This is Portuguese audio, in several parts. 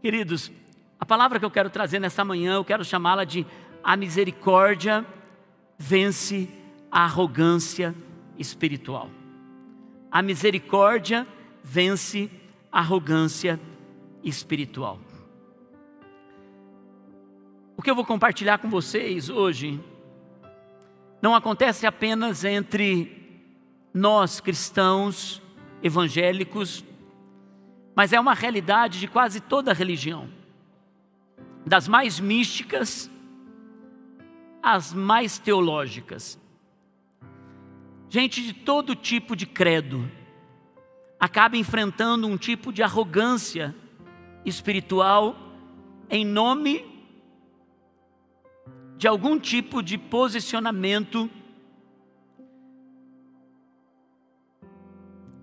Queridos, a palavra que eu quero trazer nessa manhã, eu quero chamá-la de a misericórdia vence a arrogância espiritual. A misericórdia vence a arrogância espiritual. O que eu vou compartilhar com vocês hoje não acontece apenas entre nós cristãos evangélicos, mas é uma realidade de quase toda religião, das mais místicas às mais teológicas. Gente de todo tipo de credo acaba enfrentando um tipo de arrogância espiritual em nome de algum tipo de posicionamento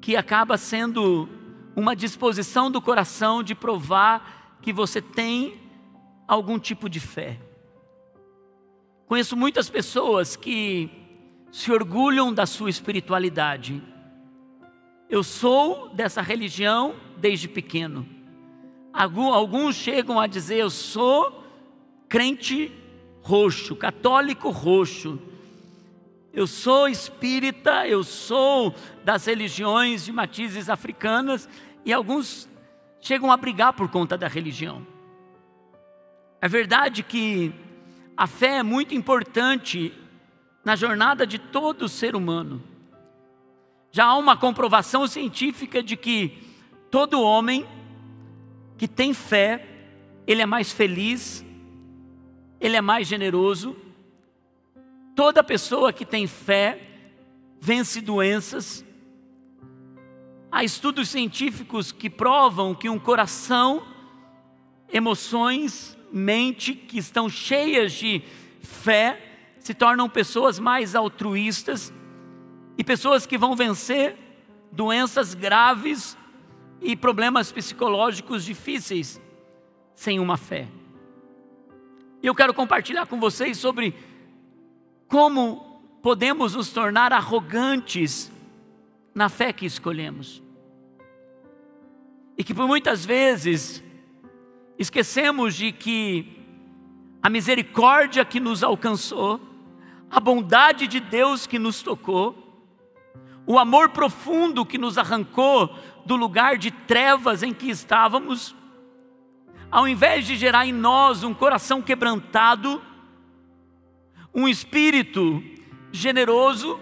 que acaba sendo uma disposição do coração de provar que você tem algum tipo de fé. Conheço muitas pessoas que se orgulham da sua espiritualidade. Eu sou dessa religião desde pequeno. Alguns chegam a dizer: Eu sou crente roxo, católico roxo. Eu sou espírita, eu sou das religiões de matizes africanas e alguns chegam a brigar por conta da religião. É verdade que a fé é muito importante na jornada de todo ser humano. Já há uma comprovação científica de que todo homem que tem fé, ele é mais feliz, ele é mais generoso, Toda pessoa que tem fé vence doenças. Há estudos científicos que provam que um coração, emoções, mente que estão cheias de fé se tornam pessoas mais altruístas e pessoas que vão vencer doenças graves e problemas psicológicos difíceis sem uma fé. E eu quero compartilhar com vocês sobre como podemos nos tornar arrogantes na fé que escolhemos. E que por muitas vezes esquecemos de que a misericórdia que nos alcançou, a bondade de Deus que nos tocou, o amor profundo que nos arrancou do lugar de trevas em que estávamos, ao invés de gerar em nós um coração quebrantado, um espírito generoso,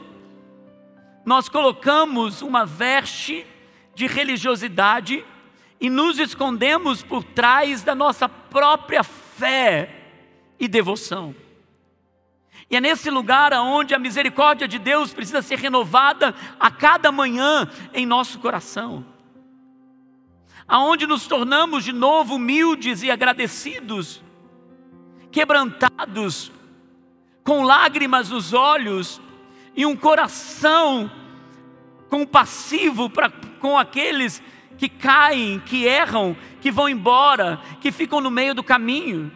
nós colocamos uma veste de religiosidade e nos escondemos por trás da nossa própria fé e devoção. E é nesse lugar onde a misericórdia de Deus precisa ser renovada a cada manhã em nosso coração. Aonde nos tornamos de novo humildes e agradecidos, quebrantados com lágrimas nos olhos e um coração compassivo para com aqueles que caem, que erram, que vão embora, que ficam no meio do caminho.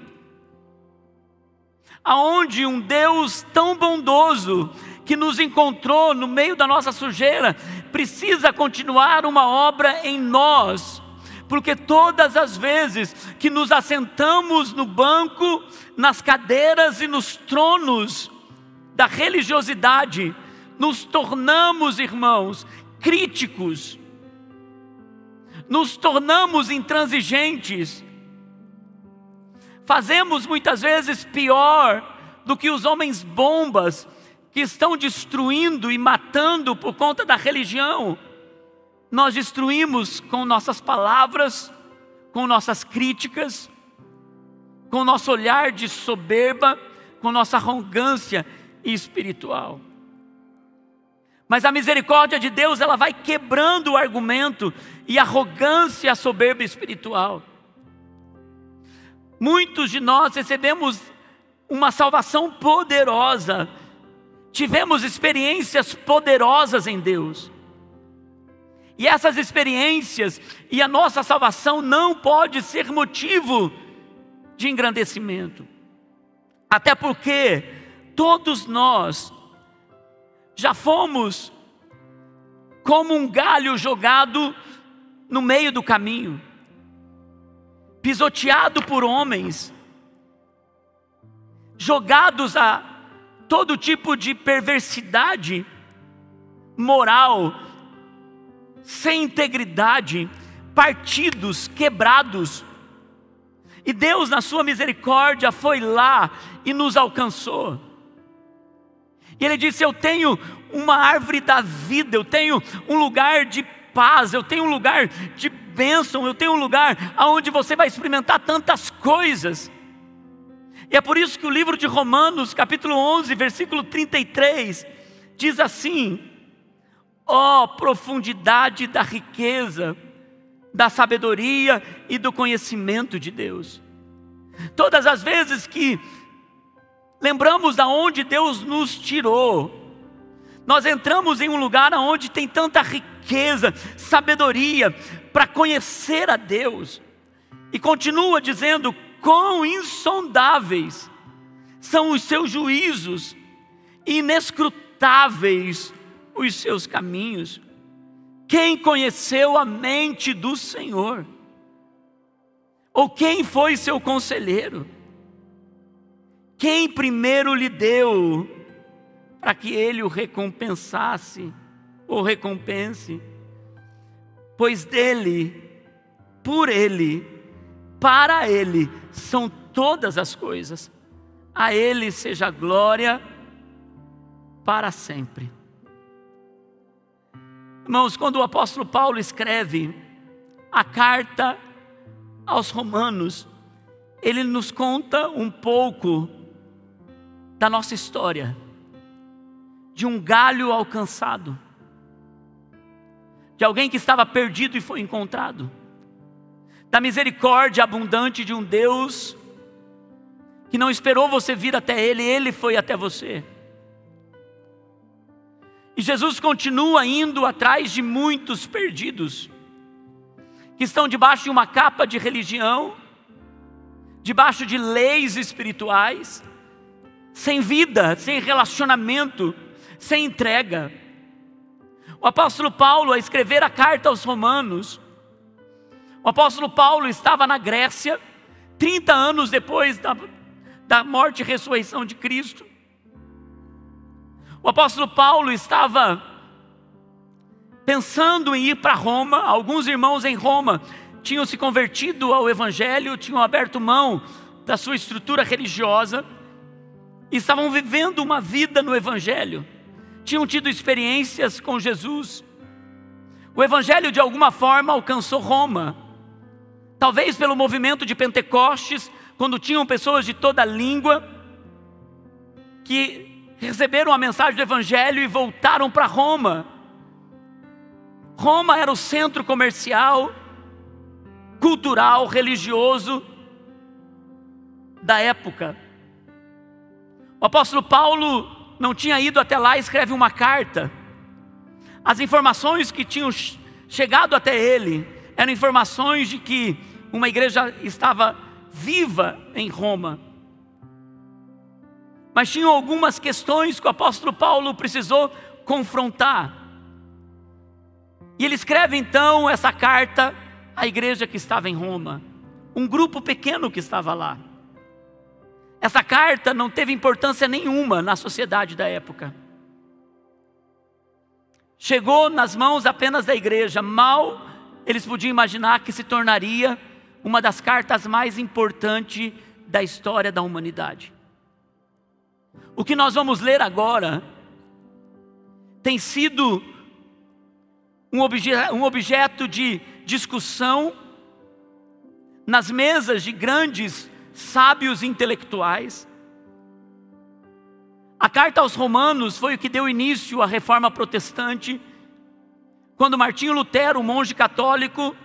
Aonde um Deus tão bondoso que nos encontrou no meio da nossa sujeira precisa continuar uma obra em nós porque todas as vezes que nos assentamos no banco, nas cadeiras e nos tronos da religiosidade, nos tornamos, irmãos, críticos, nos tornamos intransigentes, fazemos muitas vezes pior do que os homens bombas que estão destruindo e matando por conta da religião nós destruímos com nossas palavras, com nossas críticas, com nosso olhar de soberba, com nossa arrogância espiritual. Mas a misericórdia de Deus, ela vai quebrando o argumento e a arrogância e a soberba espiritual. Muitos de nós recebemos uma salvação poderosa, tivemos experiências poderosas em Deus. E essas experiências e a nossa salvação não pode ser motivo de engrandecimento. Até porque todos nós já fomos como um galho jogado no meio do caminho. pisoteado por homens, jogados a todo tipo de perversidade moral, sem integridade, partidos quebrados. E Deus, na Sua misericórdia, foi lá e nos alcançou. E Ele disse: Eu tenho uma árvore da vida, eu tenho um lugar de paz, eu tenho um lugar de bênção, eu tenho um lugar onde você vai experimentar tantas coisas. E é por isso que o livro de Romanos, capítulo 11, versículo 33, diz assim: Ó oh, profundidade da riqueza, da sabedoria e do conhecimento de Deus. Todas as vezes que lembramos da onde Deus nos tirou, nós entramos em um lugar onde tem tanta riqueza, sabedoria para conhecer a Deus. E continua dizendo: quão insondáveis são os seus juízos, inescrutáveis os seus caminhos. Quem conheceu a mente do Senhor? Ou quem foi seu conselheiro? Quem primeiro lhe deu para que ele o recompensasse ou recompense? Pois dele, por ele, para ele são todas as coisas. A ele seja glória para sempre. Irmãos, quando o apóstolo Paulo escreve a carta aos Romanos, ele nos conta um pouco da nossa história, de um galho alcançado, de alguém que estava perdido e foi encontrado, da misericórdia abundante de um Deus que não esperou você vir até Ele, Ele foi até você. E Jesus continua indo atrás de muitos perdidos, que estão debaixo de uma capa de religião, debaixo de leis espirituais, sem vida, sem relacionamento, sem entrega. O apóstolo Paulo, a escrever a carta aos Romanos, o apóstolo Paulo estava na Grécia, 30 anos depois da, da morte e ressurreição de Cristo. O apóstolo Paulo estava pensando em ir para Roma, alguns irmãos em Roma tinham se convertido ao Evangelho, tinham aberto mão da sua estrutura religiosa estavam vivendo uma vida no Evangelho, tinham tido experiências com Jesus. O Evangelho, de alguma forma, alcançou Roma, talvez pelo movimento de Pentecostes, quando tinham pessoas de toda língua que receberam a mensagem do Evangelho e voltaram para Roma. Roma era o centro comercial, cultural, religioso da época. O apóstolo Paulo não tinha ido até lá e escreve uma carta. As informações que tinham chegado até ele eram informações de que uma igreja estava viva em Roma mas tinham algumas questões que o apóstolo Paulo precisou confrontar. E ele escreve então essa carta à igreja que estava em Roma, um grupo pequeno que estava lá. Essa carta não teve importância nenhuma na sociedade da época. Chegou nas mãos apenas da igreja, mal eles podiam imaginar que se tornaria uma das cartas mais importantes da história da humanidade. O que nós vamos ler agora tem sido um, obje um objeto de discussão nas mesas de grandes sábios intelectuais. A carta aos Romanos foi o que deu início à reforma protestante, quando Martinho Lutero, um monge católico,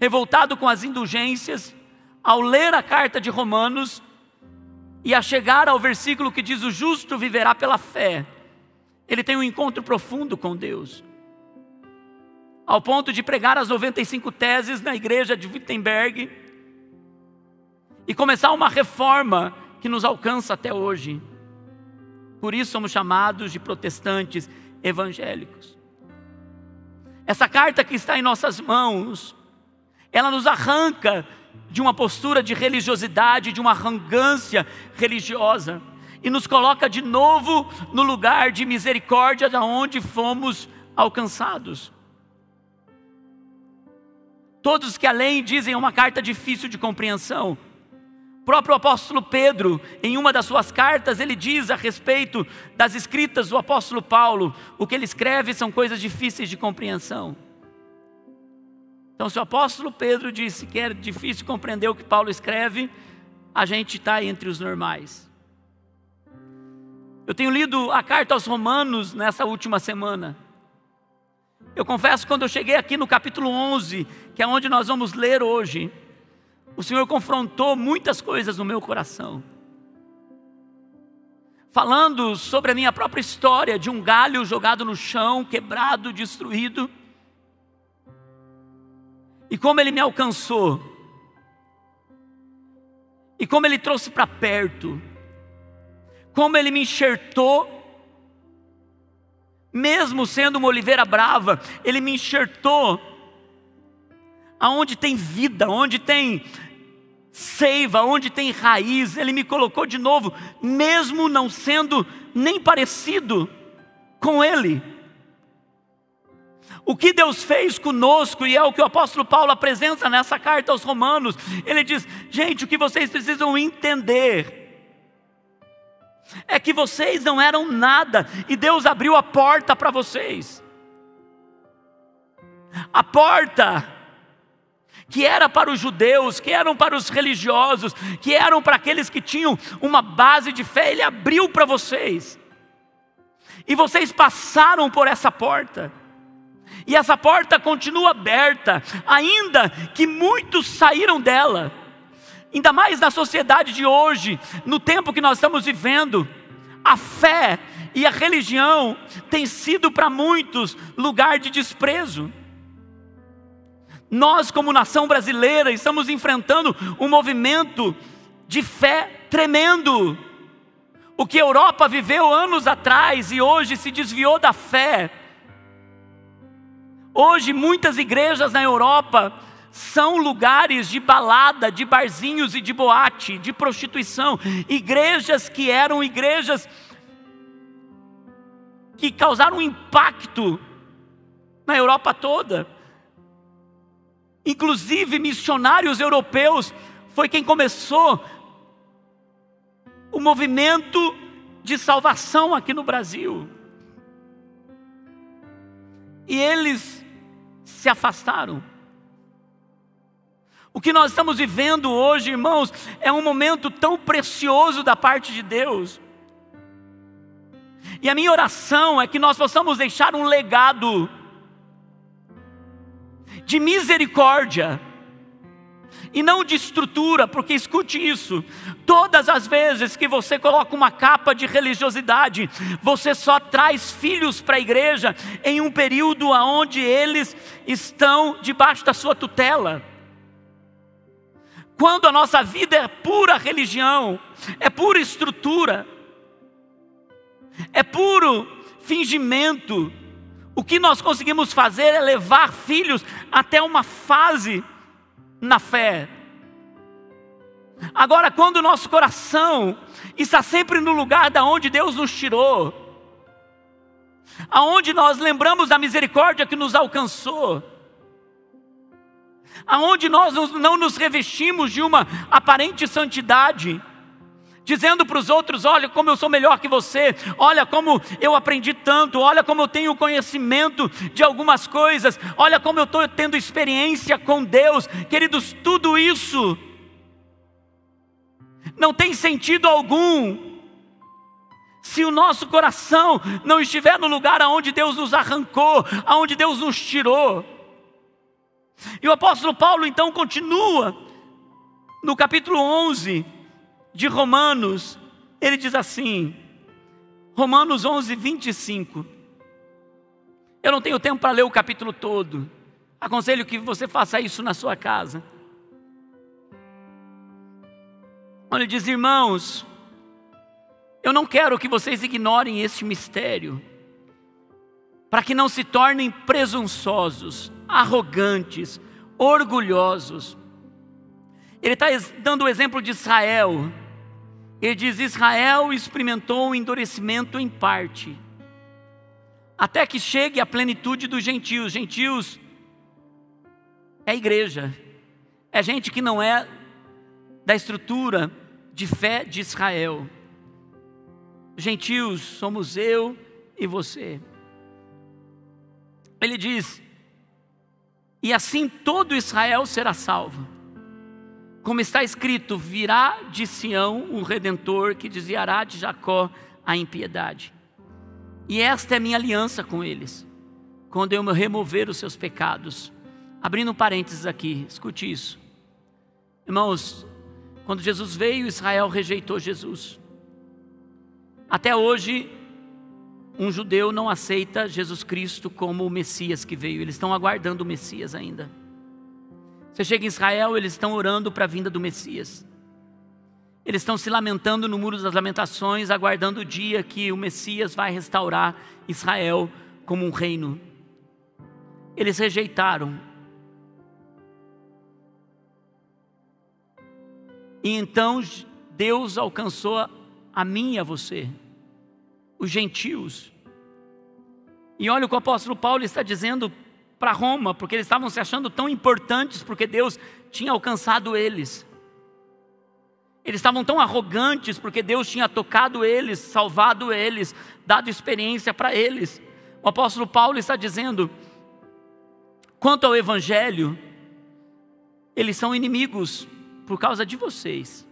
revoltado com as indulgências, ao ler a carta de Romanos, e a chegar ao versículo que diz: O justo viverá pela fé, ele tem um encontro profundo com Deus, ao ponto de pregar as 95 teses na igreja de Wittenberg e começar uma reforma que nos alcança até hoje. Por isso somos chamados de protestantes evangélicos. Essa carta que está em nossas mãos, ela nos arranca de uma postura de religiosidade, de uma arrogância religiosa, e nos coloca de novo no lugar de misericórdia da onde fomos alcançados. Todos que além dizem é uma carta difícil de compreensão. Próprio apóstolo Pedro, em uma das suas cartas, ele diz a respeito das escritas do apóstolo Paulo, o que ele escreve são coisas difíceis de compreensão. Então, se o apóstolo Pedro disse que é difícil compreender o que Paulo escreve, a gente está entre os normais. Eu tenho lido a carta aos Romanos nessa última semana. Eu confesso, quando eu cheguei aqui no capítulo 11, que é onde nós vamos ler hoje, o Senhor confrontou muitas coisas no meu coração. Falando sobre a minha própria história de um galho jogado no chão, quebrado, destruído, e como ele me alcançou, e como ele trouxe para perto, como ele me enxertou. Mesmo sendo uma oliveira brava, Ele me enxertou. Aonde tem vida, onde tem seiva, onde tem raiz, Ele me colocou de novo, mesmo não sendo nem parecido com Ele. O que Deus fez conosco, e é o que o apóstolo Paulo apresenta nessa carta aos Romanos, ele diz: gente, o que vocês precisam entender é que vocês não eram nada e Deus abriu a porta para vocês. A porta que era para os judeus, que eram para os religiosos, que eram para aqueles que tinham uma base de fé, Ele abriu para vocês. E vocês passaram por essa porta. E essa porta continua aberta, ainda que muitos saíram dela. Ainda mais na sociedade de hoje, no tempo que nós estamos vivendo, a fé e a religião tem sido para muitos lugar de desprezo. Nós, como nação brasileira, estamos enfrentando um movimento de fé tremendo. O que a Europa viveu anos atrás e hoje se desviou da fé. Hoje, muitas igrejas na Europa são lugares de balada, de barzinhos e de boate, de prostituição, igrejas que eram igrejas que causaram impacto na Europa toda. Inclusive missionários europeus foi quem começou o movimento de salvação aqui no Brasil. E eles se afastaram. O que nós estamos vivendo hoje, irmãos, é um momento tão precioso da parte de Deus. E a minha oração é que nós possamos deixar um legado de misericórdia e não de estrutura, porque escute isso: todas as vezes que você coloca uma capa de religiosidade, você só traz filhos para a igreja em um período onde eles estão debaixo da sua tutela. Quando a nossa vida é pura religião, é pura estrutura, é puro fingimento, o que nós conseguimos fazer é levar filhos até uma fase na fé. Agora, quando o nosso coração está sempre no lugar da onde Deus nos tirou, aonde nós lembramos da misericórdia que nos alcançou, aonde nós não nos revestimos de uma aparente santidade, dizendo para os outros: olha como eu sou melhor que você, olha como eu aprendi tanto, olha como eu tenho conhecimento de algumas coisas, olha como eu estou tendo experiência com Deus, queridos, tudo isso não tem sentido algum. Se o nosso coração não estiver no lugar aonde Deus nos arrancou, aonde Deus nos tirou, e o apóstolo Paulo então continua no capítulo 11 de Romanos, ele diz assim, Romanos 11, 25. Eu não tenho tempo para ler o capítulo todo, aconselho que você faça isso na sua casa. Ele diz, irmãos, eu não quero que vocês ignorem este mistério, para que não se tornem presunçosos, arrogantes, orgulhosos, Ele está dando o exemplo de Israel. Ele diz: Israel experimentou o endurecimento em parte, até que chegue a plenitude dos gentios. Gentios é igreja, é gente que não é da estrutura de fé de Israel. Gentios somos eu e você. Ele diz: e assim todo Israel será salvo. Como está escrito: virá de Sião um redentor que desviará de Jacó a impiedade. E esta é minha aliança com eles, quando eu remover os seus pecados. Abrindo um parênteses aqui, escute isso. Irmãos, quando Jesus veio, Israel rejeitou Jesus. Até hoje, um judeu não aceita Jesus Cristo como o Messias que veio, eles estão aguardando o Messias ainda. Você chega em Israel, eles estão orando para a vinda do Messias. Eles estão se lamentando no Muro das Lamentações, aguardando o dia que o Messias vai restaurar Israel como um reino. Eles rejeitaram E então Deus alcançou a mim e a você, os gentios. E olha o que o apóstolo Paulo está dizendo para Roma, porque eles estavam se achando tão importantes, porque Deus tinha alcançado eles. Eles estavam tão arrogantes, porque Deus tinha tocado eles, salvado eles, dado experiência para eles. O apóstolo Paulo está dizendo: quanto ao Evangelho, eles são inimigos por causa de vocês.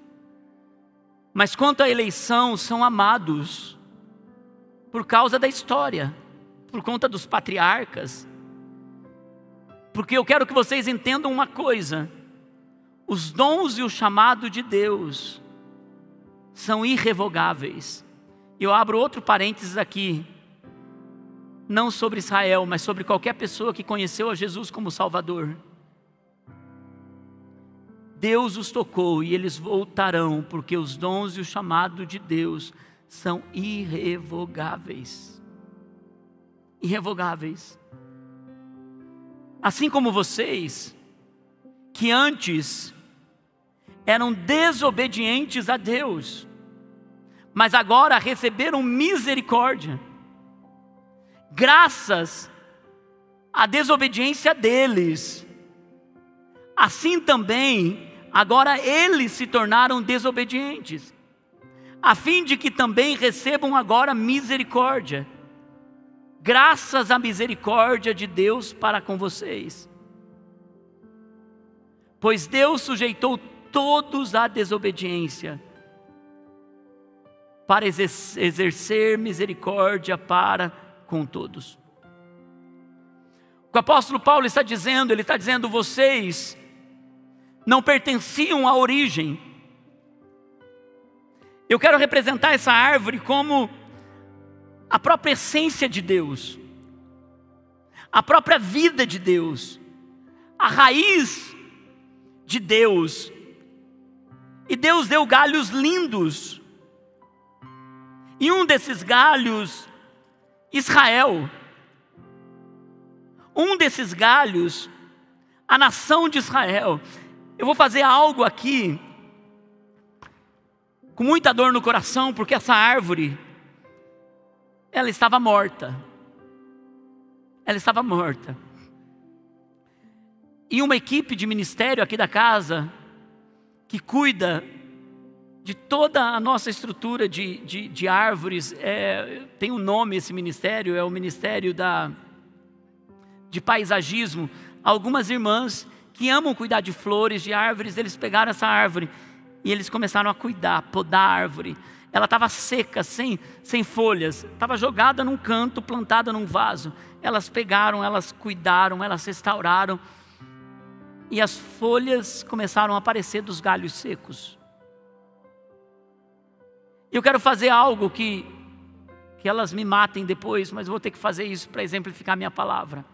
Mas quanto à eleição, são amados por causa da história, por conta dos patriarcas. Porque eu quero que vocês entendam uma coisa: os dons e o chamado de Deus são irrevogáveis. Eu abro outro parênteses aqui, não sobre Israel, mas sobre qualquer pessoa que conheceu a Jesus como Salvador. Deus os tocou e eles voltarão, porque os dons e o chamado de Deus são irrevogáveis. Irrevogáveis. Assim como vocês, que antes eram desobedientes a Deus, mas agora receberam misericórdia, graças à desobediência deles. Assim também Agora eles se tornaram desobedientes, a fim de que também recebam agora misericórdia, graças à misericórdia de Deus para com vocês. Pois Deus sujeitou todos à desobediência, para exercer misericórdia para com todos. O apóstolo Paulo está dizendo, ele está dizendo: vocês não pertenciam à origem. Eu quero representar essa árvore como a própria essência de Deus, a própria vida de Deus, a raiz de Deus. E Deus deu galhos lindos. E um desses galhos, Israel. Um desses galhos, a nação de Israel. Eu vou fazer algo aqui com muita dor no coração, porque essa árvore ela estava morta. Ela estava morta. E uma equipe de ministério aqui da casa que cuida de toda a nossa estrutura de, de, de árvores, é, tem um nome esse ministério, é o Ministério da, de Paisagismo. Algumas irmãs que amam cuidar de flores, de árvores, eles pegaram essa árvore e eles começaram a cuidar, podar a árvore. Ela estava seca, sem, sem folhas, estava jogada num canto, plantada num vaso. Elas pegaram, elas cuidaram, elas restauraram. E as folhas começaram a aparecer dos galhos secos. Eu quero fazer algo que, que elas me matem depois, mas vou ter que fazer isso para exemplificar minha palavra.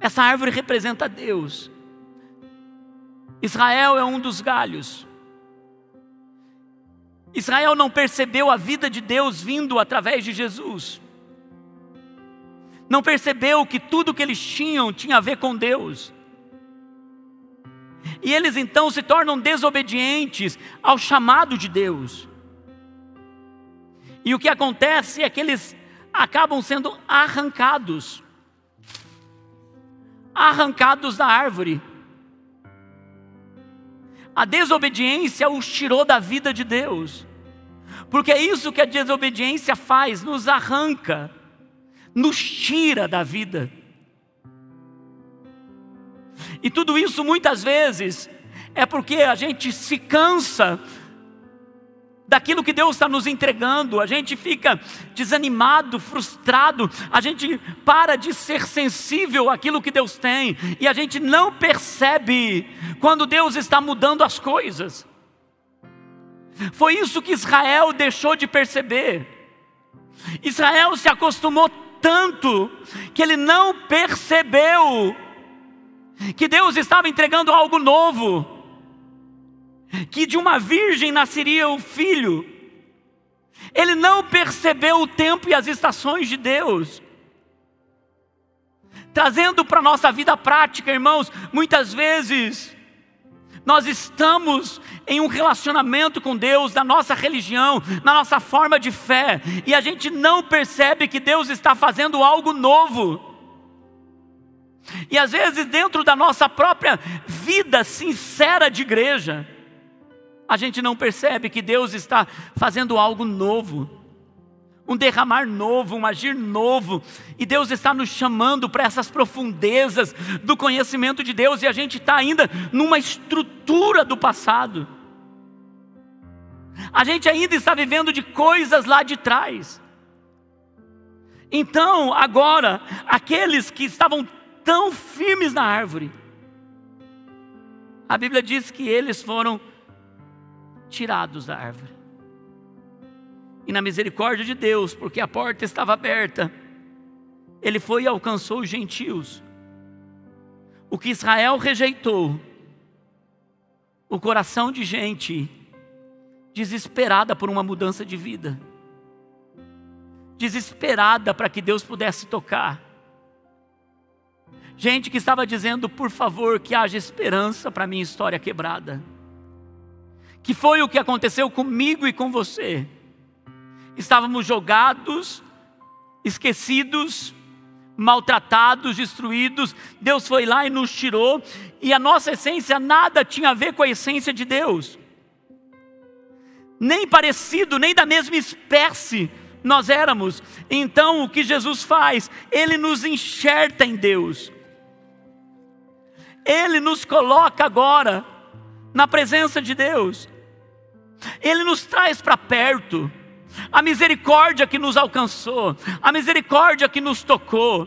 Essa árvore representa Deus. Israel é um dos galhos. Israel não percebeu a vida de Deus vindo através de Jesus. Não percebeu que tudo que eles tinham tinha a ver com Deus. E eles então se tornam desobedientes ao chamado de Deus. E o que acontece é que eles acabam sendo arrancados arrancados da árvore. A desobediência os tirou da vida de Deus, porque é isso que a desobediência faz, nos arranca, nos tira da vida. E tudo isso muitas vezes é porque a gente se cansa daquilo que Deus está nos entregando, a gente fica desanimado, frustrado, a gente para de ser sensível àquilo que Deus tem, e a gente não percebe quando Deus está mudando as coisas. Foi isso que Israel deixou de perceber. Israel se acostumou tanto que ele não percebeu que Deus estava entregando algo novo que de uma virgem nasceria o filho. Ele não percebeu o tempo e as estações de Deus. Trazendo para a nossa vida prática, irmãos, muitas vezes nós estamos em um relacionamento com Deus, na nossa religião, na nossa forma de fé, e a gente não percebe que Deus está fazendo algo novo. E às vezes, dentro da nossa própria vida sincera de igreja, a gente não percebe que Deus está fazendo algo novo, um derramar novo, um agir novo, e Deus está nos chamando para essas profundezas do conhecimento de Deus, e a gente está ainda numa estrutura do passado, a gente ainda está vivendo de coisas lá de trás. Então, agora, aqueles que estavam tão firmes na árvore, a Bíblia diz que eles foram tirados da árvore. E na misericórdia de Deus, porque a porta estava aberta, ele foi e alcançou os gentios. O que Israel rejeitou, o coração de gente desesperada por uma mudança de vida, desesperada para que Deus pudesse tocar. Gente que estava dizendo, por favor, que haja esperança para minha história quebrada que foi o que aconteceu comigo e com você. Estávamos jogados, esquecidos, maltratados, destruídos. Deus foi lá e nos tirou, e a nossa essência nada tinha a ver com a essência de Deus. Nem parecido, nem da mesma espécie nós éramos. Então, o que Jesus faz? Ele nos enxerta em Deus. Ele nos coloca agora na presença de Deus. Ele nos traz para perto. A misericórdia que nos alcançou, a misericórdia que nos tocou,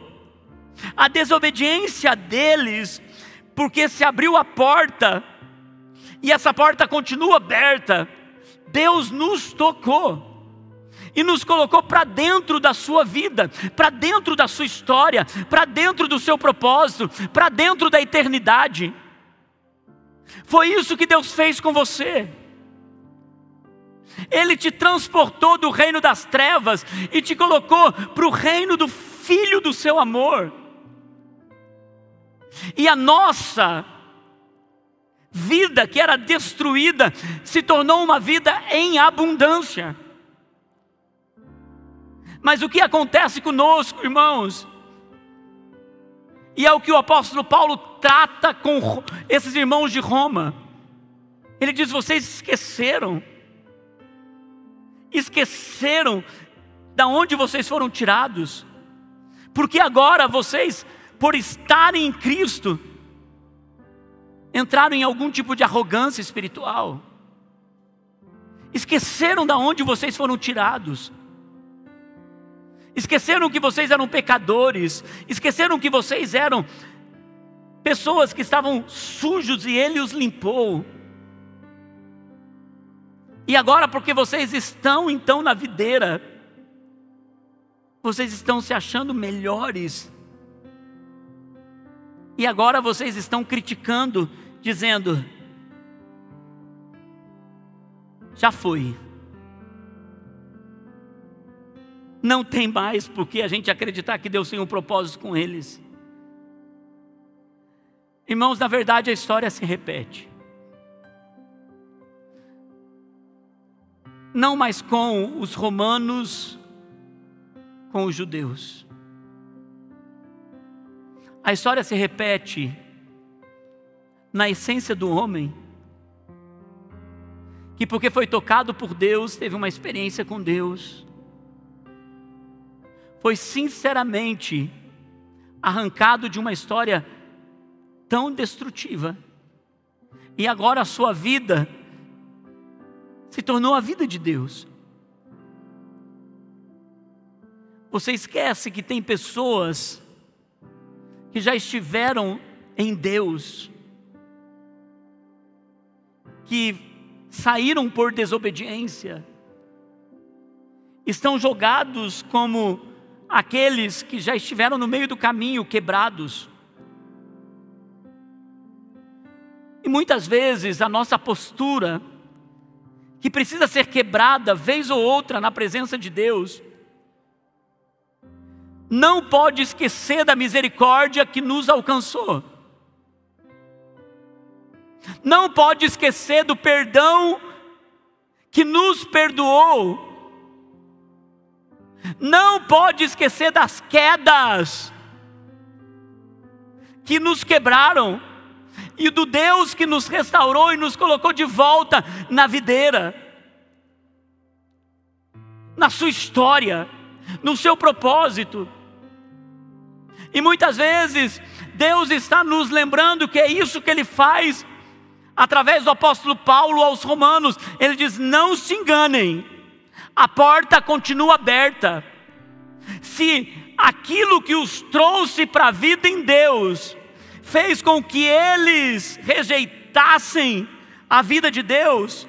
a desobediência deles, porque se abriu a porta e essa porta continua aberta. Deus nos tocou e nos colocou para dentro da sua vida, para dentro da sua história, para dentro do seu propósito, para dentro da eternidade. Foi isso que Deus fez com você. Ele te transportou do reino das trevas e te colocou para o reino do Filho do seu amor. E a nossa vida que era destruída se tornou uma vida em abundância. Mas o que acontece conosco, irmãos? E é o que o apóstolo Paulo trata com esses irmãos de Roma. Ele diz: vocês esqueceram esqueceram da onde vocês foram tirados, porque agora vocês, por estarem em Cristo, entraram em algum tipo de arrogância espiritual, esqueceram da onde vocês foram tirados, esqueceram que vocês eram pecadores, esqueceram que vocês eram pessoas que estavam sujos e Ele os limpou. E agora, porque vocês estão então na videira, vocês estão se achando melhores. E agora vocês estão criticando, dizendo: já foi. Não tem mais porque a gente acreditar que Deus tem um propósito com eles. Irmãos, na verdade a história se repete. Não mais com os romanos, com os judeus. A história se repete na essência do homem, que porque foi tocado por Deus, teve uma experiência com Deus, foi sinceramente arrancado de uma história tão destrutiva. E agora a sua vida se tornou a vida de Deus. Você esquece que tem pessoas que já estiveram em Deus, que saíram por desobediência, estão jogados como aqueles que já estiveram no meio do caminho quebrados. E muitas vezes a nossa postura, que precisa ser quebrada vez ou outra na presença de Deus, não pode esquecer da misericórdia que nos alcançou. Não pode esquecer do perdão que nos perdoou. Não pode esquecer das quedas que nos quebraram e do Deus que nos restaurou e nos colocou de volta na videira, na sua história, no seu propósito. E muitas vezes Deus está nos lembrando que é isso que Ele faz através do apóstolo Paulo aos Romanos. Ele diz: Não se enganem, a porta continua aberta. Se aquilo que os trouxe para a vida em Deus fez com que eles rejeitassem a vida de Deus,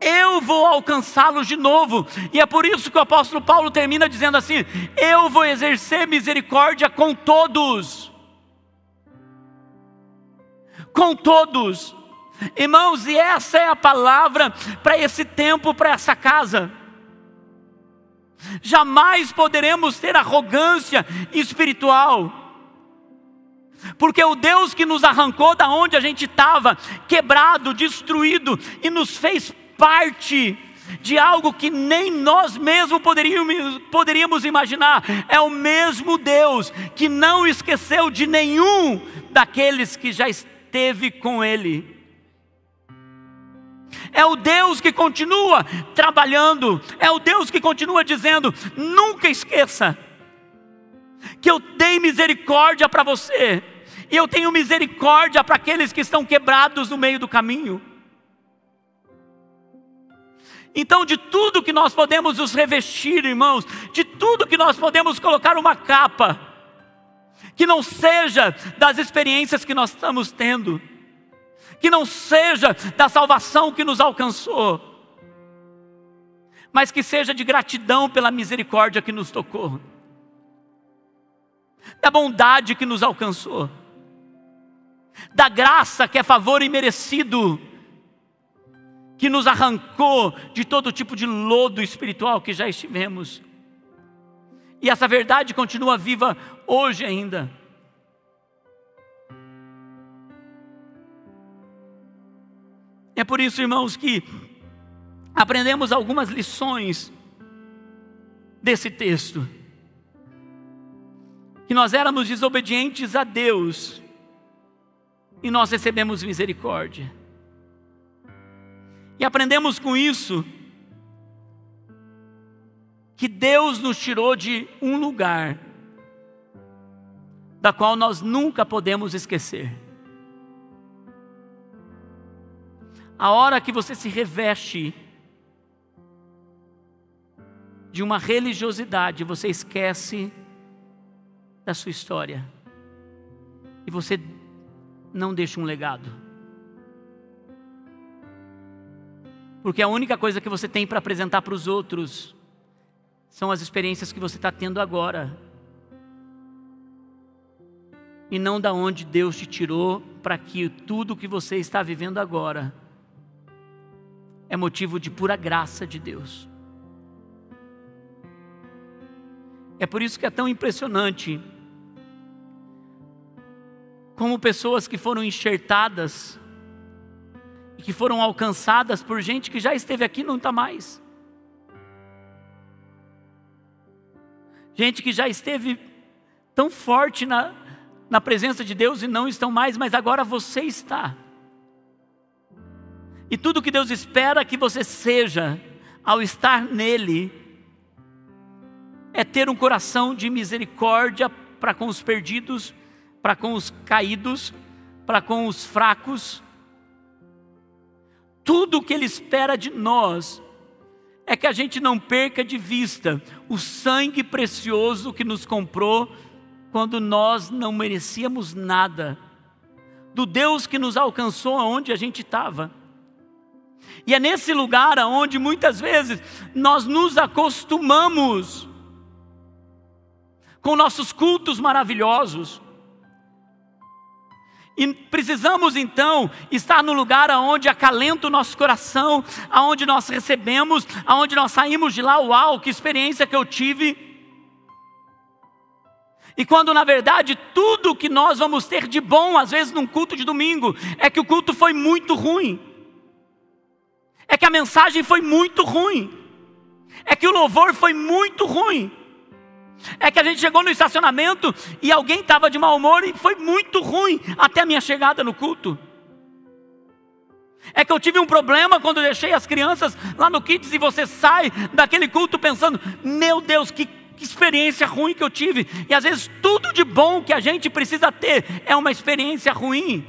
eu vou alcançá-los de novo. E é por isso que o apóstolo Paulo termina dizendo assim: Eu vou exercer misericórdia com todos. Com todos. Irmãos, e essa é a palavra para esse tempo, para essa casa. Jamais poderemos ter arrogância espiritual porque o Deus que nos arrancou da onde a gente estava, quebrado, destruído, e nos fez parte de algo que nem nós mesmos poderíamos, poderíamos imaginar, é o mesmo Deus que não esqueceu de nenhum daqueles que já esteve com Ele. É o Deus que continua trabalhando, é o Deus que continua dizendo: nunca esqueça que eu dei misericórdia para você e eu tenho misericórdia para aqueles que estão quebrados no meio do caminho. Então, de tudo que nós podemos nos revestir, irmãos, de tudo que nós podemos colocar uma capa, que não seja das experiências que nós estamos tendo, que não seja da salvação que nos alcançou, mas que seja de gratidão pela misericórdia que nos tocou, da bondade que nos alcançou da graça que é favor imerecido, que nos arrancou de todo tipo de lodo espiritual que já estivemos. E essa verdade continua viva hoje ainda. É por isso, irmãos, que aprendemos algumas lições desse texto. Que nós éramos desobedientes a Deus, e nós recebemos misericórdia. E aprendemos com isso que Deus nos tirou de um lugar da qual nós nunca podemos esquecer. A hora que você se reveste de uma religiosidade, você esquece da sua história. E você não deixa um legado. Porque a única coisa que você tem para apresentar para os outros são as experiências que você está tendo agora. E não da onde Deus te tirou para que tudo que você está vivendo agora é motivo de pura graça de Deus. É por isso que é tão impressionante como pessoas que foram enxertadas e que foram alcançadas por gente que já esteve aqui e não está mais. Gente que já esteve tão forte na, na presença de Deus e não estão mais, mas agora você está. E tudo que Deus espera que você seja ao estar nele é ter um coração de misericórdia para com os perdidos, para com os caídos, para com os fracos. Tudo o que Ele espera de nós é que a gente não perca de vista o sangue precioso que nos comprou quando nós não merecíamos nada, do Deus que nos alcançou aonde a gente estava. E é nesse lugar aonde muitas vezes nós nos acostumamos com nossos cultos maravilhosos. E precisamos então estar no lugar aonde acalenta o nosso coração, aonde nós recebemos, aonde nós saímos de lá, uau, que experiência que eu tive. E quando na verdade tudo que nós vamos ter de bom, às vezes num culto de domingo, é que o culto foi muito ruim, é que a mensagem foi muito ruim, é que o louvor foi muito ruim. É que a gente chegou no estacionamento e alguém estava de mau humor e foi muito ruim até a minha chegada no culto. É que eu tive um problema quando deixei as crianças lá no Kids e você sai daquele culto pensando: meu Deus, que, que experiência ruim que eu tive. E às vezes tudo de bom que a gente precisa ter é uma experiência ruim.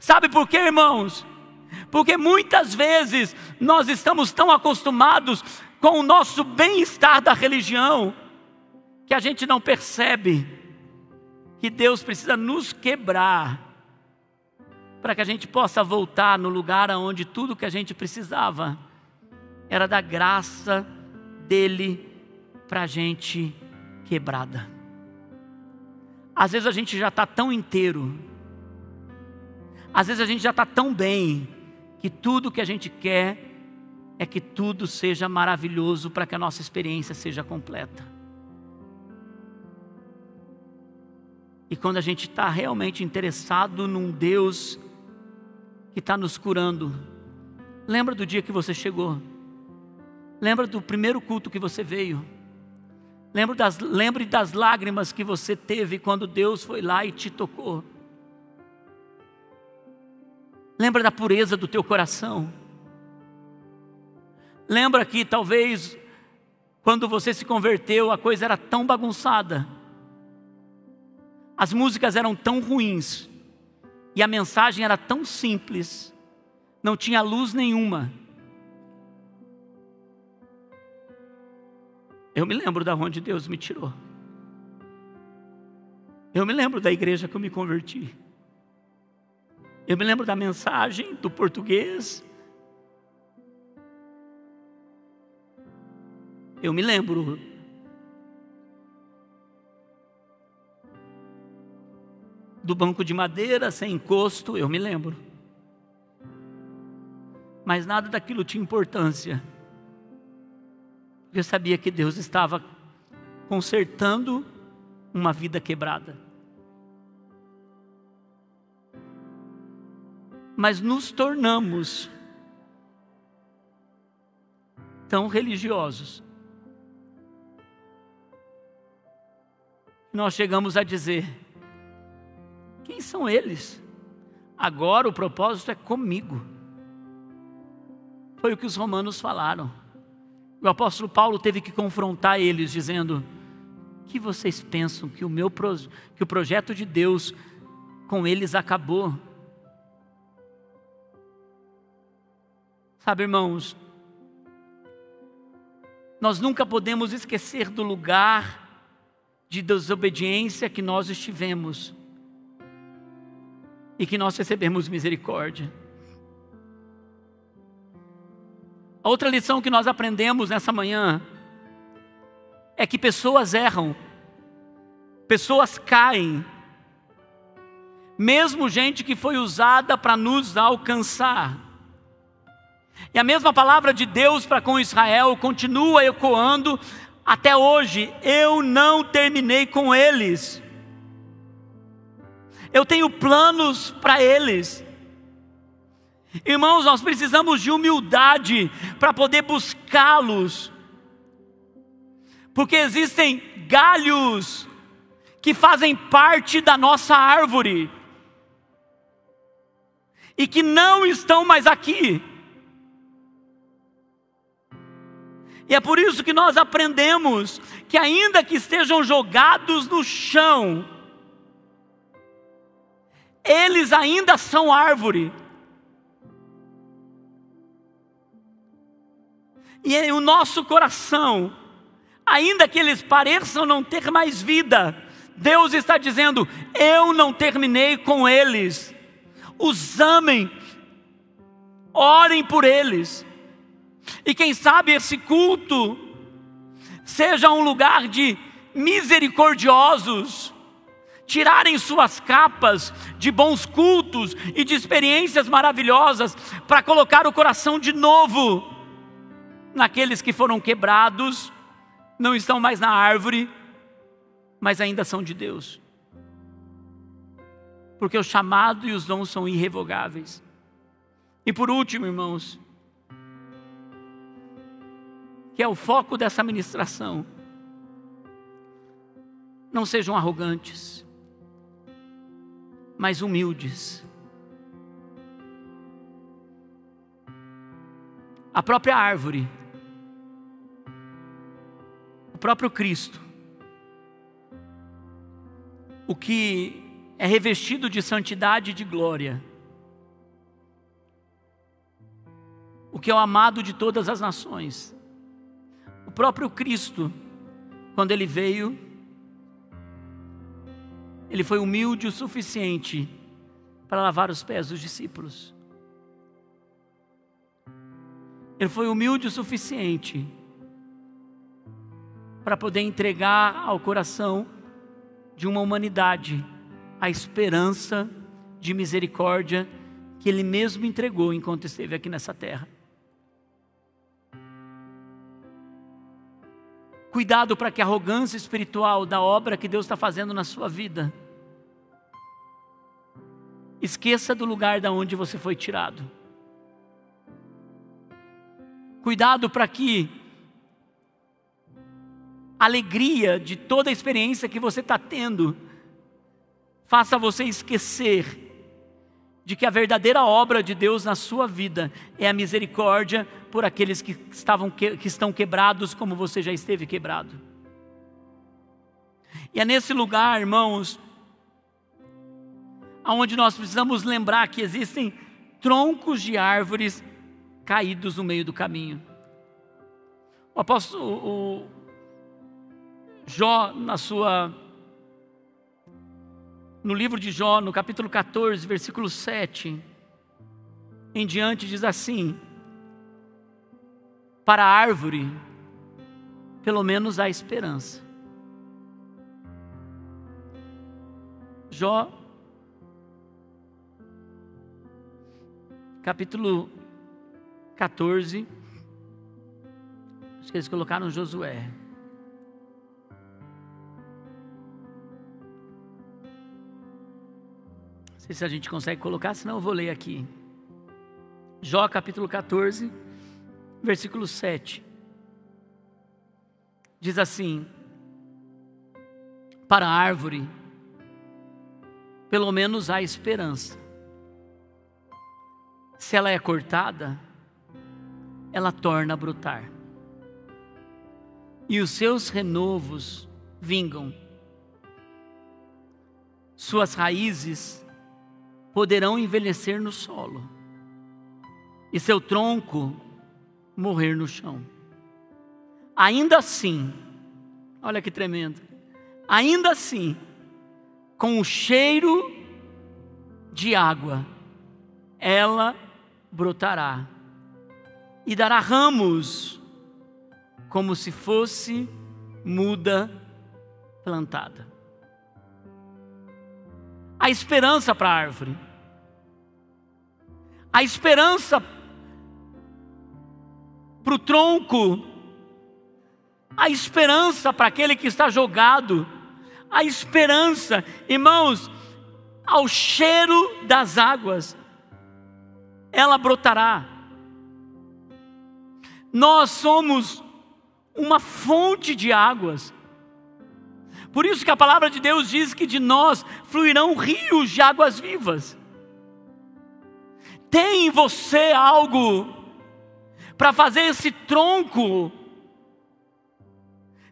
Sabe por quê, irmãos? Porque muitas vezes nós estamos tão acostumados com o nosso bem-estar da religião, que a gente não percebe que Deus precisa nos quebrar para que a gente possa voltar no lugar onde tudo que a gente precisava era da graça dele para a gente quebrada. Às vezes a gente já está tão inteiro, às vezes a gente já está tão bem, que tudo que a gente quer é que tudo seja maravilhoso para que a nossa experiência seja completa. E quando a gente está realmente interessado num Deus que está nos curando, lembra do dia que você chegou, lembra do primeiro culto que você veio, lembra das, lembre das lágrimas que você teve quando Deus foi lá e te tocou. Lembra da pureza do teu coração. Lembra que talvez quando você se converteu a coisa era tão bagunçada, as músicas eram tão ruins e a mensagem era tão simples, não tinha luz nenhuma. Eu me lembro da onde Deus me tirou. Eu me lembro da igreja que eu me converti. Eu me lembro da mensagem do português Eu me lembro. Do banco de madeira, sem encosto, eu me lembro. Mas nada daquilo tinha importância. Eu sabia que Deus estava consertando uma vida quebrada. Mas nos tornamos tão religiosos nós chegamos a dizer: quem são eles? Agora o propósito é comigo. Foi o que os romanos falaram. O apóstolo Paulo teve que confrontar eles, dizendo: que vocês pensam que o meu que o projeto de Deus com eles acabou? Sabe, irmãos, nós nunca podemos esquecer do lugar de desobediência que nós estivemos e que nós recebemos misericórdia. A outra lição que nós aprendemos nessa manhã é que pessoas erram, pessoas caem, mesmo gente que foi usada para nos alcançar. E a mesma palavra de Deus para com Israel continua ecoando até hoje eu não terminei com eles. eu tenho planos para eles. Irmãos, nós precisamos de humildade para poder buscá-los, porque existem galhos que fazem parte da nossa árvore e que não estão mais aqui. E é por isso que nós aprendemos que, ainda que estejam jogados no chão, eles ainda são árvore. E o nosso coração, ainda que eles pareçam não ter mais vida, Deus está dizendo: Eu não terminei com eles. Os amem, orem por eles. E quem sabe esse culto seja um lugar de misericordiosos, tirarem suas capas de bons cultos e de experiências maravilhosas para colocar o coração de novo naqueles que foram quebrados, não estão mais na árvore, mas ainda são de Deus. Porque o chamado e os dons são irrevogáveis. E por último, irmãos, que é o foco dessa ministração, não sejam arrogantes, mas humildes. A própria árvore, o próprio Cristo, o que é revestido de santidade e de glória, o que é o amado de todas as nações, o próprio Cristo, quando ele veio, ele foi humilde o suficiente para lavar os pés dos discípulos. Ele foi humilde o suficiente para poder entregar ao coração de uma humanidade a esperança de misericórdia que ele mesmo entregou enquanto esteve aqui nessa terra. Cuidado para que a arrogância espiritual da obra que Deus está fazendo na sua vida esqueça do lugar da onde você foi tirado. Cuidado para que a alegria de toda a experiência que você está tendo faça você esquecer de que a verdadeira obra de Deus na sua vida é a misericórdia por aqueles que, estavam, que, estão quebrados, como você já esteve quebrado. E é nesse lugar, irmãos, aonde nós precisamos lembrar que existem troncos de árvores caídos no meio do caminho. O apóstolo o Jó, na sua no livro de Jó, no capítulo 14, versículo 7, em diante, diz assim: Para a árvore, pelo menos há esperança. Jó, capítulo 14, acho que eles colocaram Josué. Sei se a gente consegue colocar, senão eu vou ler aqui. Jó capítulo 14, versículo 7. Diz assim: Para a árvore, pelo menos há esperança. Se ela é cortada, ela torna a brotar. E os seus renovos vingam. Suas raízes poderão envelhecer no solo e seu tronco morrer no chão. Ainda assim, olha que tremendo, ainda assim, com o cheiro de água, ela brotará e dará ramos, como se fosse muda plantada a esperança para a árvore, a esperança para o tronco, a esperança para aquele que está jogado, a esperança, irmãos, ao cheiro das águas, ela brotará. Nós somos uma fonte de águas. Por isso que a palavra de Deus diz que de nós fluirão rios de águas vivas. Tem em você algo para fazer esse tronco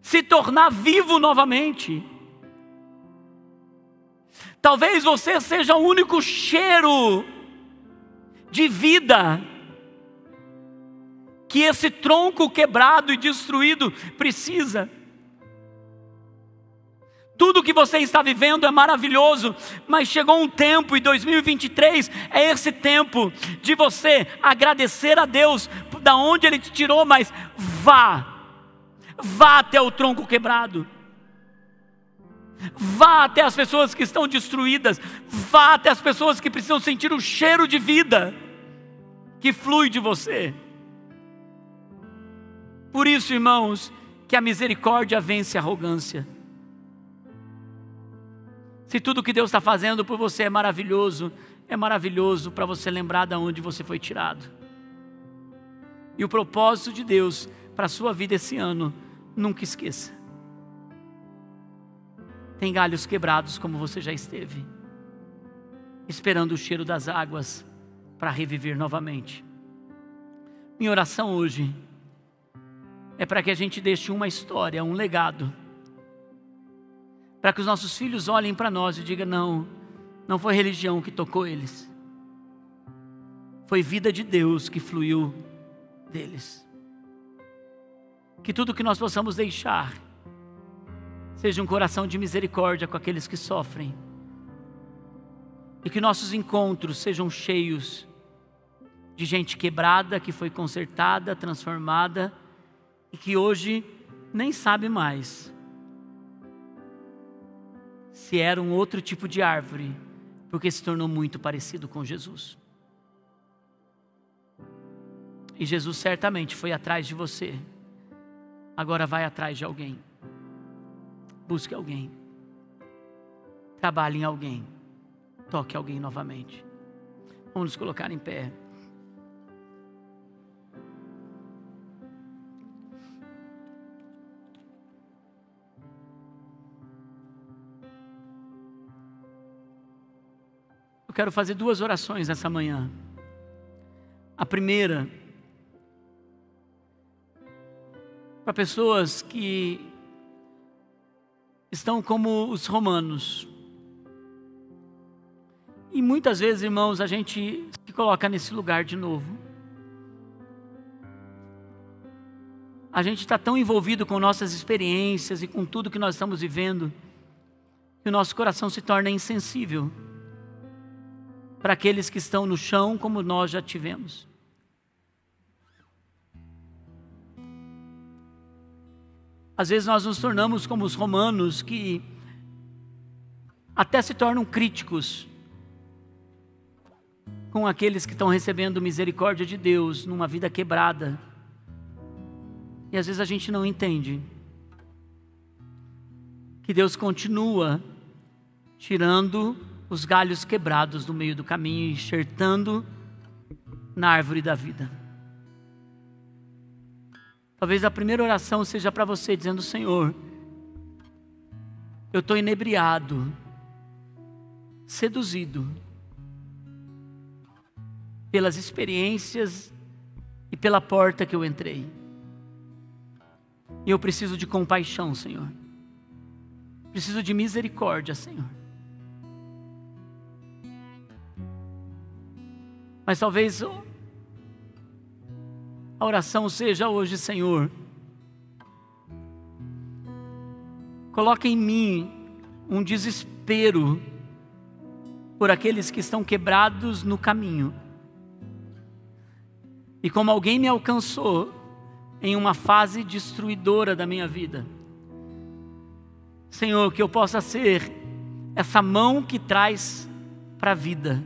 se tornar vivo novamente. Talvez você seja o único cheiro de vida que esse tronco quebrado e destruído precisa. Tudo que você está vivendo é maravilhoso, mas chegou um tempo, e 2023 é esse tempo de você agradecer a Deus da onde Ele te tirou, mas vá, vá até o tronco quebrado. Vá até as pessoas que estão destruídas, vá até as pessoas que precisam sentir o cheiro de vida que flui de você. Por isso, irmãos, que a misericórdia vence a arrogância. Se tudo que Deus está fazendo por você é maravilhoso, é maravilhoso para você lembrar de onde você foi tirado. E o propósito de Deus para a sua vida esse ano, nunca esqueça. Tem galhos quebrados como você já esteve, esperando o cheiro das águas para reviver novamente. Minha oração hoje é para que a gente deixe uma história, um legado, para que os nossos filhos olhem para nós e digam: não, não foi religião que tocou eles, foi vida de Deus que fluiu deles. Que tudo que nós possamos deixar seja um coração de misericórdia com aqueles que sofrem, e que nossos encontros sejam cheios de gente quebrada que foi consertada, transformada e que hoje nem sabe mais se era um outro tipo de árvore, porque se tornou muito parecido com Jesus. E Jesus certamente foi atrás de você, agora vai atrás de alguém. Busque alguém, trabalhe em alguém, toque alguém novamente. Vamos nos colocar em pé. Eu quero fazer duas orações nessa manhã. A primeira, para pessoas que estão como os romanos. E muitas vezes, irmãos, a gente se coloca nesse lugar de novo. A gente está tão envolvido com nossas experiências e com tudo que nós estamos vivendo, que o nosso coração se torna insensível para aqueles que estão no chão, como nós já tivemos. Às vezes nós nos tornamos como os romanos que até se tornam críticos com aqueles que estão recebendo misericórdia de Deus numa vida quebrada. E às vezes a gente não entende que Deus continua tirando os galhos quebrados no meio do caminho enxertando na árvore da vida. Talvez a primeira oração seja para você, dizendo: Senhor, eu estou inebriado, seduzido pelas experiências e pela porta que eu entrei. E eu preciso de compaixão, Senhor. Preciso de misericórdia, Senhor. Mas talvez a oração seja hoje, Senhor, coloque em mim um desespero por aqueles que estão quebrados no caminho. E como alguém me alcançou em uma fase destruidora da minha vida, Senhor, que eu possa ser essa mão que traz para a vida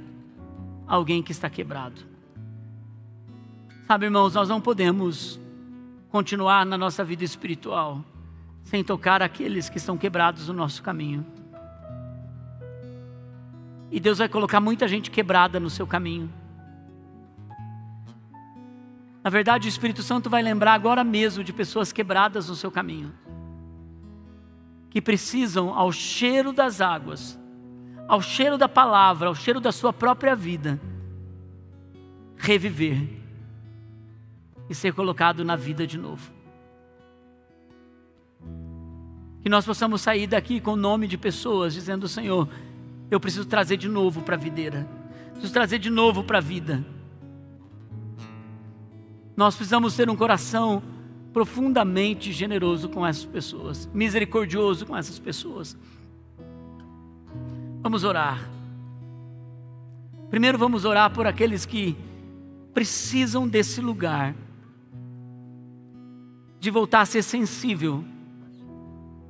alguém que está quebrado. Sabe, irmãos, nós não podemos continuar na nossa vida espiritual sem tocar aqueles que estão quebrados no nosso caminho. E Deus vai colocar muita gente quebrada no seu caminho. Na verdade, o Espírito Santo vai lembrar agora mesmo de pessoas quebradas no seu caminho, que precisam, ao cheiro das águas, ao cheiro da palavra, ao cheiro da sua própria vida, reviver e ser colocado na vida de novo. Que nós possamos sair daqui com o nome de pessoas, dizendo: Senhor, eu preciso trazer de novo para a videira, preciso trazer de novo para a vida nós precisamos ter um coração profundamente generoso com essas pessoas, misericordioso com essas pessoas. Vamos orar. Primeiro vamos orar por aqueles que precisam desse lugar, de voltar a ser sensível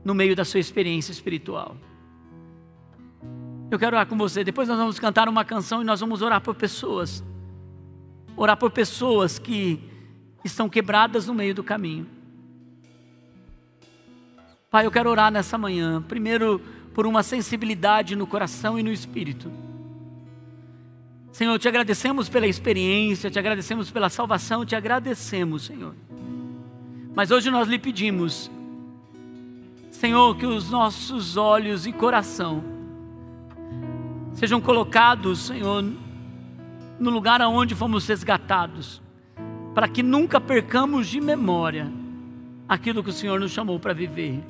no meio da sua experiência espiritual. Eu quero orar com você. Depois nós vamos cantar uma canção e nós vamos orar por pessoas. Orar por pessoas que estão quebradas no meio do caminho. Pai, eu quero orar nessa manhã, primeiro por uma sensibilidade no coração e no espírito. Senhor, te agradecemos pela experiência, te agradecemos pela salvação, te agradecemos, Senhor. Mas hoje nós lhe pedimos, Senhor, que os nossos olhos e coração sejam colocados, Senhor, no lugar aonde fomos resgatados para que nunca percamos de memória aquilo que o Senhor nos chamou para viver.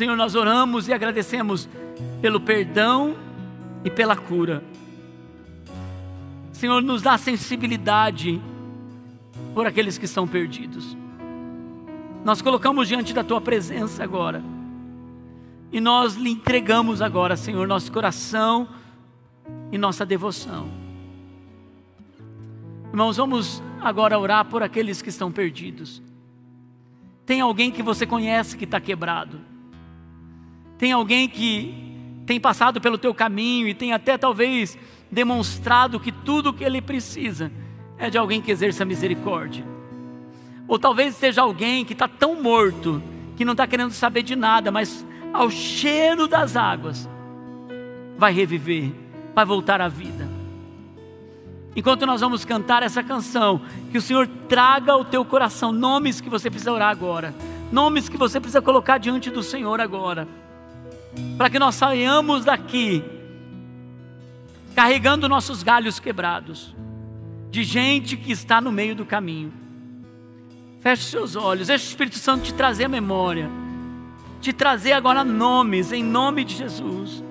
Senhor, nós oramos e agradecemos pelo perdão e pela cura. Senhor, nos dá sensibilidade por aqueles que estão perdidos. Nós colocamos diante da tua presença agora. E nós lhe entregamos agora, Senhor, nosso coração e nossa devoção. Irmãos, vamos agora orar por aqueles que estão perdidos. Tem alguém que você conhece que está quebrado. Tem alguém que tem passado pelo teu caminho e tem até talvez demonstrado que tudo o que ele precisa é de alguém que exerça misericórdia. Ou talvez seja alguém que está tão morto que não está querendo saber de nada, mas ao cheiro das águas vai reviver, vai voltar à vida. Enquanto nós vamos cantar essa canção, que o Senhor traga ao teu coração nomes que você precisa orar agora, nomes que você precisa colocar diante do Senhor agora, para que nós saiamos daqui carregando nossos galhos quebrados, de gente que está no meio do caminho. Feche seus olhos, deixe o Espírito Santo te trazer a memória, te trazer agora nomes, em nome de Jesus.